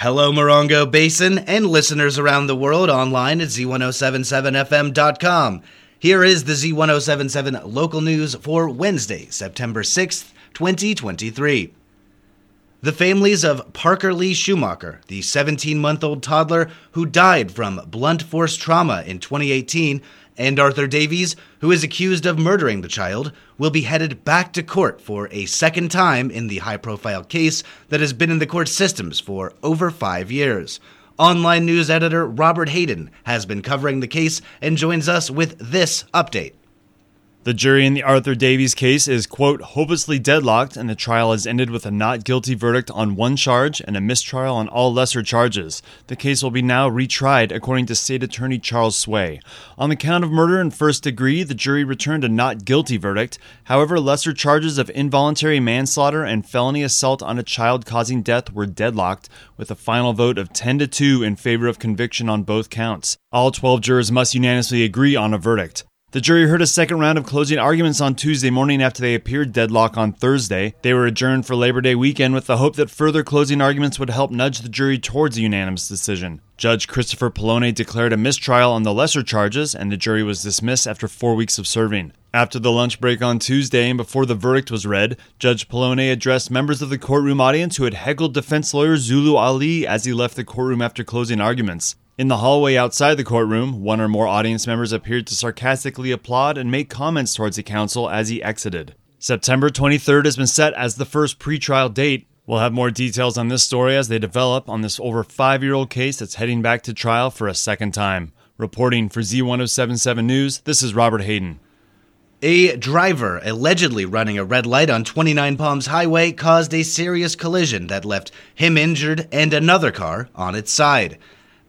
Hello, Morongo Basin and listeners around the world online at z1077fm.com. Here is the Z1077 local news for Wednesday, September 6th, 2023. The families of Parker Lee Schumacher, the 17 month old toddler who died from blunt force trauma in 2018, and Arthur Davies, who is accused of murdering the child, will be headed back to court for a second time in the high profile case that has been in the court systems for over five years. Online news editor Robert Hayden has been covering the case and joins us with this update. The jury in the Arthur Davies case is, quote, hopelessly deadlocked, and the trial has ended with a not guilty verdict on one charge and a mistrial on all lesser charges. The case will be now retried, according to State Attorney Charles Sway. On the count of murder in first degree, the jury returned a not guilty verdict. However, lesser charges of involuntary manslaughter and felony assault on a child causing death were deadlocked, with a final vote of 10 to 2 in favor of conviction on both counts. All 12 jurors must unanimously agree on a verdict. The jury heard a second round of closing arguments on Tuesday morning after they appeared deadlock on Thursday. They were adjourned for Labor Day weekend with the hope that further closing arguments would help nudge the jury towards a unanimous decision. Judge Christopher Polone declared a mistrial on the lesser charges, and the jury was dismissed after four weeks of serving. After the lunch break on Tuesday and before the verdict was read, Judge Polone addressed members of the courtroom audience who had heckled defense lawyer Zulu Ali as he left the courtroom after closing arguments. In the hallway outside the courtroom, one or more audience members appeared to sarcastically applaud and make comments towards the counsel as he exited. September 23rd has been set as the first pretrial date. We'll have more details on this story as they develop on this over five year old case that's heading back to trial for a second time. Reporting for Z1077 News, this is Robert Hayden. A driver allegedly running a red light on 29 Palms Highway caused a serious collision that left him injured and another car on its side.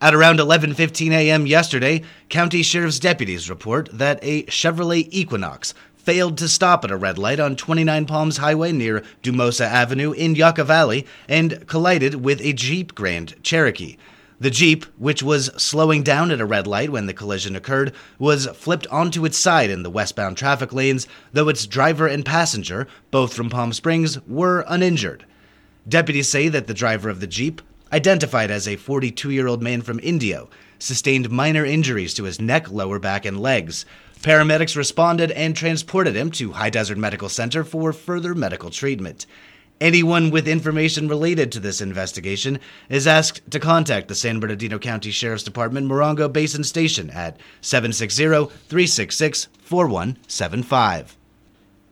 At around 11:15 a.m. yesterday, county sheriff's deputies report that a Chevrolet Equinox failed to stop at a red light on 29 Palms Highway near Dumosa Avenue in Yucca Valley and collided with a Jeep Grand Cherokee. The Jeep, which was slowing down at a red light when the collision occurred, was flipped onto its side in the westbound traffic lanes, though its driver and passenger, both from Palm Springs, were uninjured. Deputies say that the driver of the Jeep identified as a 42 year old man from Indio, sustained minor injuries to his neck, lower back, and legs. Paramedics responded and transported him to High Desert Medical Center for further medical treatment. Anyone with information related to this investigation is asked to contact the San Bernardino County Sheriff's Department Morongo Basin Station at 760 366 4175.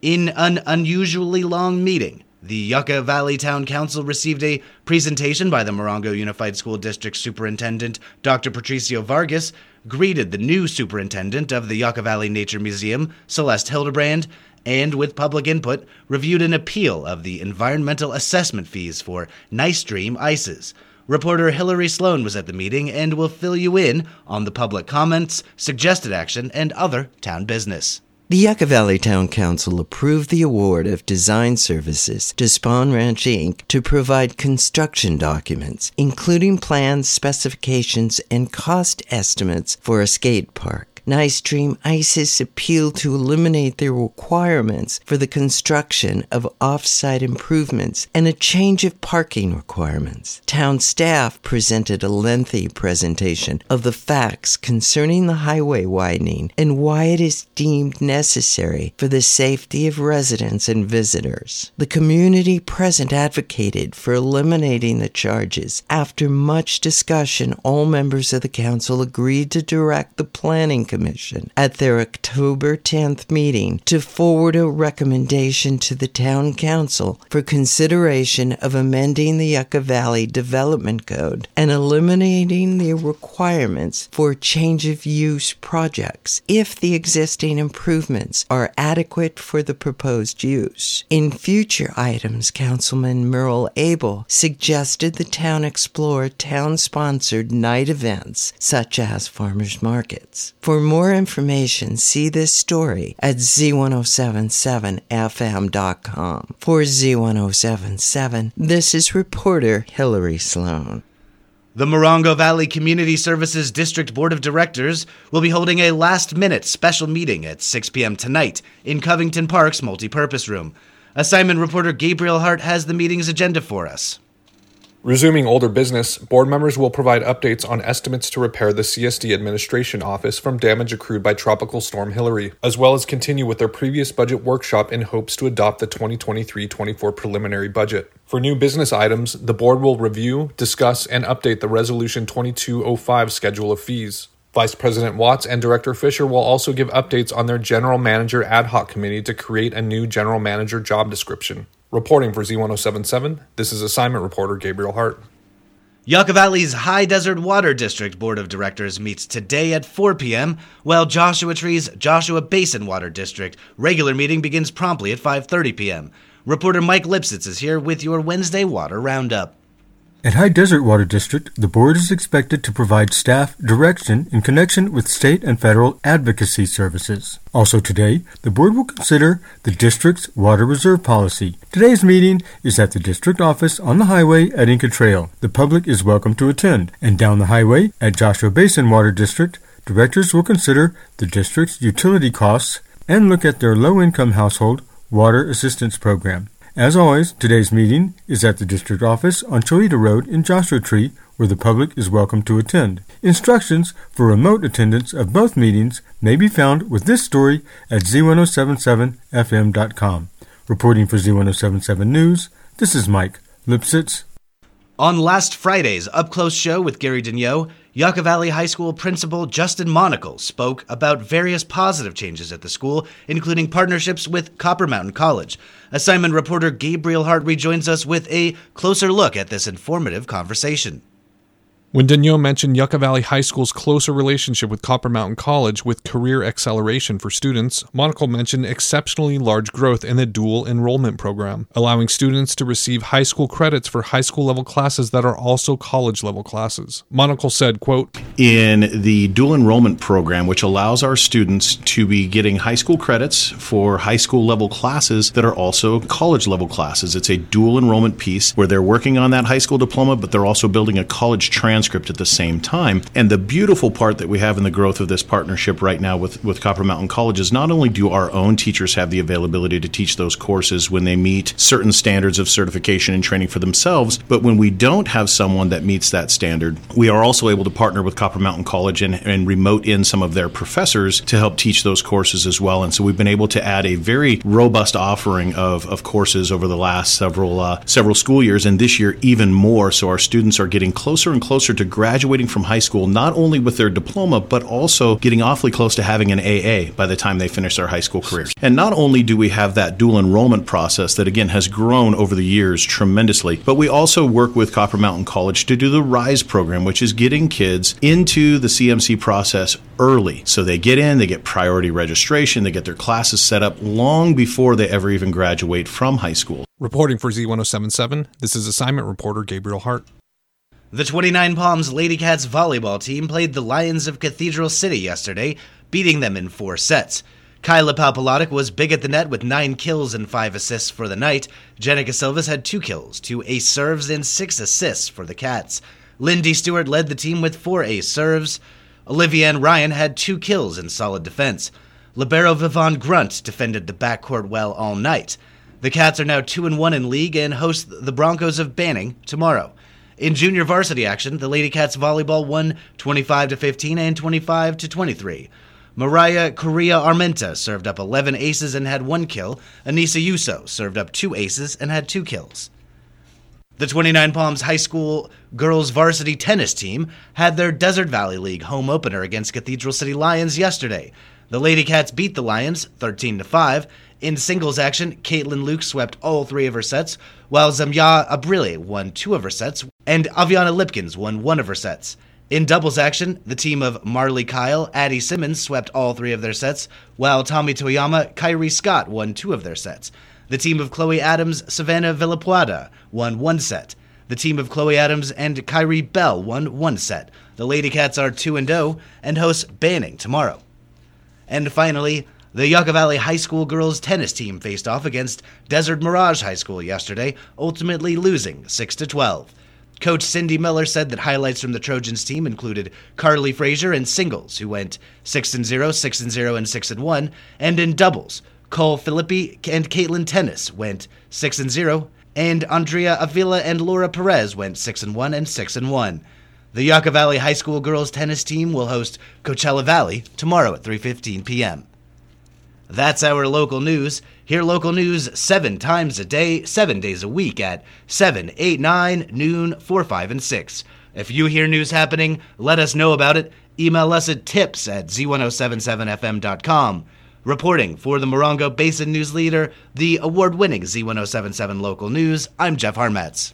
In an unusually long meeting, the Yucca Valley Town Council received a presentation by the Morongo Unified School District Superintendent Dr. Patricio Vargas, greeted the new superintendent of the Yucca Valley Nature Museum, Celeste Hildebrand, and with public input, reviewed an appeal of the environmental assessment fees for Nice Dream Ices. Reporter Hillary Sloan was at the meeting and will fill you in on the public comments, suggested action, and other town business. The Yucca Valley Town Council approved the award of design services to Spohn Ranch Inc. to provide construction documents, including plans, specifications, and cost estimates for a skate park. Nice Dream Ices appealed to eliminate their requirements for the construction of off-site improvements and a change of parking requirements. Town staff presented a lengthy presentation of the facts concerning the highway widening and why it is deemed necessary for the safety of residents and visitors. The community present advocated for eliminating the charges. After much discussion, all members of the council agreed to direct the planning commission Commission at their October 10th meeting to forward a recommendation to the Town Council for consideration of amending the Yucca Valley Development Code and eliminating the requirements for change of use projects if the existing improvements are adequate for the proposed use. In future items, Councilman Merl Abel suggested the town explore town sponsored night events such as farmers markets. For more information, see this story at z1077fm.com. For Z1077, this is reporter Hillary Sloan. The Morongo Valley Community Services District Board of Directors will be holding a last minute special meeting at 6 p.m. tonight in Covington Park's multipurpose room. Assignment reporter Gabriel Hart has the meeting's agenda for us. Resuming older business, board members will provide updates on estimates to repair the CSD administration office from damage accrued by Tropical Storm Hillary, as well as continue with their previous budget workshop in hopes to adopt the 2023 24 preliminary budget. For new business items, the board will review, discuss, and update the Resolution 2205 schedule of fees. Vice President Watts and Director Fisher will also give updates on their General Manager Ad Hoc Committee to create a new General Manager job description. Reporting for Z1077, this is assignment reporter Gabriel Hart. Yucca Valley's High Desert Water District Board of Directors meets today at 4 p.m., while Joshua Tree's Joshua Basin Water District regular meeting begins promptly at 5:30 p.m. Reporter Mike Lipsitz is here with your Wednesday water roundup. At High Desert Water District, the board is expected to provide staff direction in connection with state and federal advocacy services. Also today, the board will consider the district's water reserve policy. Today's meeting is at the district office on the highway at Inca Trail. The public is welcome to attend. And down the highway at Joshua Basin Water District, directors will consider the district's utility costs and look at their low-income household water assistance program. As always, today's meeting is at the district office on Chollita Road in Joshua Tree, where the public is welcome to attend. Instructions for remote attendance of both meetings may be found with this story at z1077fm.com. Reporting for Z1077 News, this is Mike Lipsitz. On last Friday's Up Close show with Gary Daigneault, Yucca Valley High School principal Justin Monacle spoke about various positive changes at the school, including partnerships with Copper Mountain College. Assignment reporter Gabriel Hart rejoins us with a closer look at this informative conversation. When Daigneault mentioned Yucca Valley High School's closer relationship with Copper Mountain College with career acceleration for students, Monacle mentioned exceptionally large growth in the dual enrollment program, allowing students to receive high school credits for high school level classes that are also college level classes. Monacle said, quote, In the dual enrollment program, which allows our students to be getting high school credits for high school level classes that are also college level classes. It's a dual enrollment piece where they're working on that high school diploma, but they're also building a college transcript transcript at the same time. And the beautiful part that we have in the growth of this partnership right now with, with Copper Mountain College is not only do our own teachers have the availability to teach those courses when they meet certain standards of certification and training for themselves, but when we don't have someone that meets that standard, we are also able to partner with Copper Mountain College and, and remote in some of their professors to help teach those courses as well. And so we've been able to add a very robust offering of, of courses over the last several uh, several school years, and this year even more. So our students are getting closer and closer closer to graduating from high school, not only with their diploma, but also getting awfully close to having an AA by the time they finish their high school careers. And not only do we have that dual enrollment process that, again, has grown over the years tremendously, but we also work with Copper Mountain College to do the RISE program, which is getting kids into the CMC process early. So they get in, they get priority registration, they get their classes set up long before they ever even graduate from high school. Reporting for Z1077, this is assignment reporter Gabriel Hart. The 29 Palms Lady Cats volleyball team played the Lions of Cathedral City yesterday, beating them in four sets. Kyla Palpalatic was big at the net with nine kills and five assists for the night. Jenica Silvas had two kills, two ace serves, and six assists for the Cats. Lindy Stewart led the team with four ace serves. Olivia and Ryan had two kills in solid defense. Libero Vivon Grunt defended the backcourt well all night. The Cats are now 2 and 1 in league and host the Broncos of Banning tomorrow. In junior varsity action, the Lady Cats volleyball won 25 to 15 and 25 to 23. Mariah Correa Armenta served up 11 aces and had one kill. Anissa Yuso served up two aces and had two kills. The 29 Palms High School girls varsity tennis team had their Desert Valley League home opener against Cathedral City Lions yesterday. The Lady Cats beat the Lions 13 to 5 in singles action, Caitlin Luke swept all three of her sets, while Zamya Abrile won two of her sets, and Aviana Lipkins won one of her sets. In doubles action, the team of Marley Kyle, Addie Simmons swept all three of their sets, while Tommy Toyama, Kyrie Scott won two of their sets. The team of Chloe Adams, Savannah Villapuada won one set. The team of Chloe Adams and Kyrie Bell won one set. The Lady Cats are 2 and 0 and host Banning tomorrow. And finally, the Yucca Valley High School girls tennis team faced off against Desert Mirage High School yesterday, ultimately losing 6 to 12. Coach Cindy Miller said that highlights from the Trojans team included Carly Frazier in singles, who went 6 and 0, 6 and 0, and 6 and 1, and in doubles, Cole Philippi and Caitlin Tennis went 6 and 0 and Andrea Avila and Laura Perez went 6 and 1 and 6 and 1. The Yucca Valley High School girls tennis team will host Coachella Valley tomorrow at 3:15 p.m. That's our local news. Hear local news 7 times a day, 7 days a week at 7, 8, 9, noon, 4, 5 and 6. If you hear news happening, let us know about it. Email us at tips at z1077fm.com. Reporting for the Morongo Basin News Leader, the award winning Z1077 Local News, I'm Jeff Harmetz.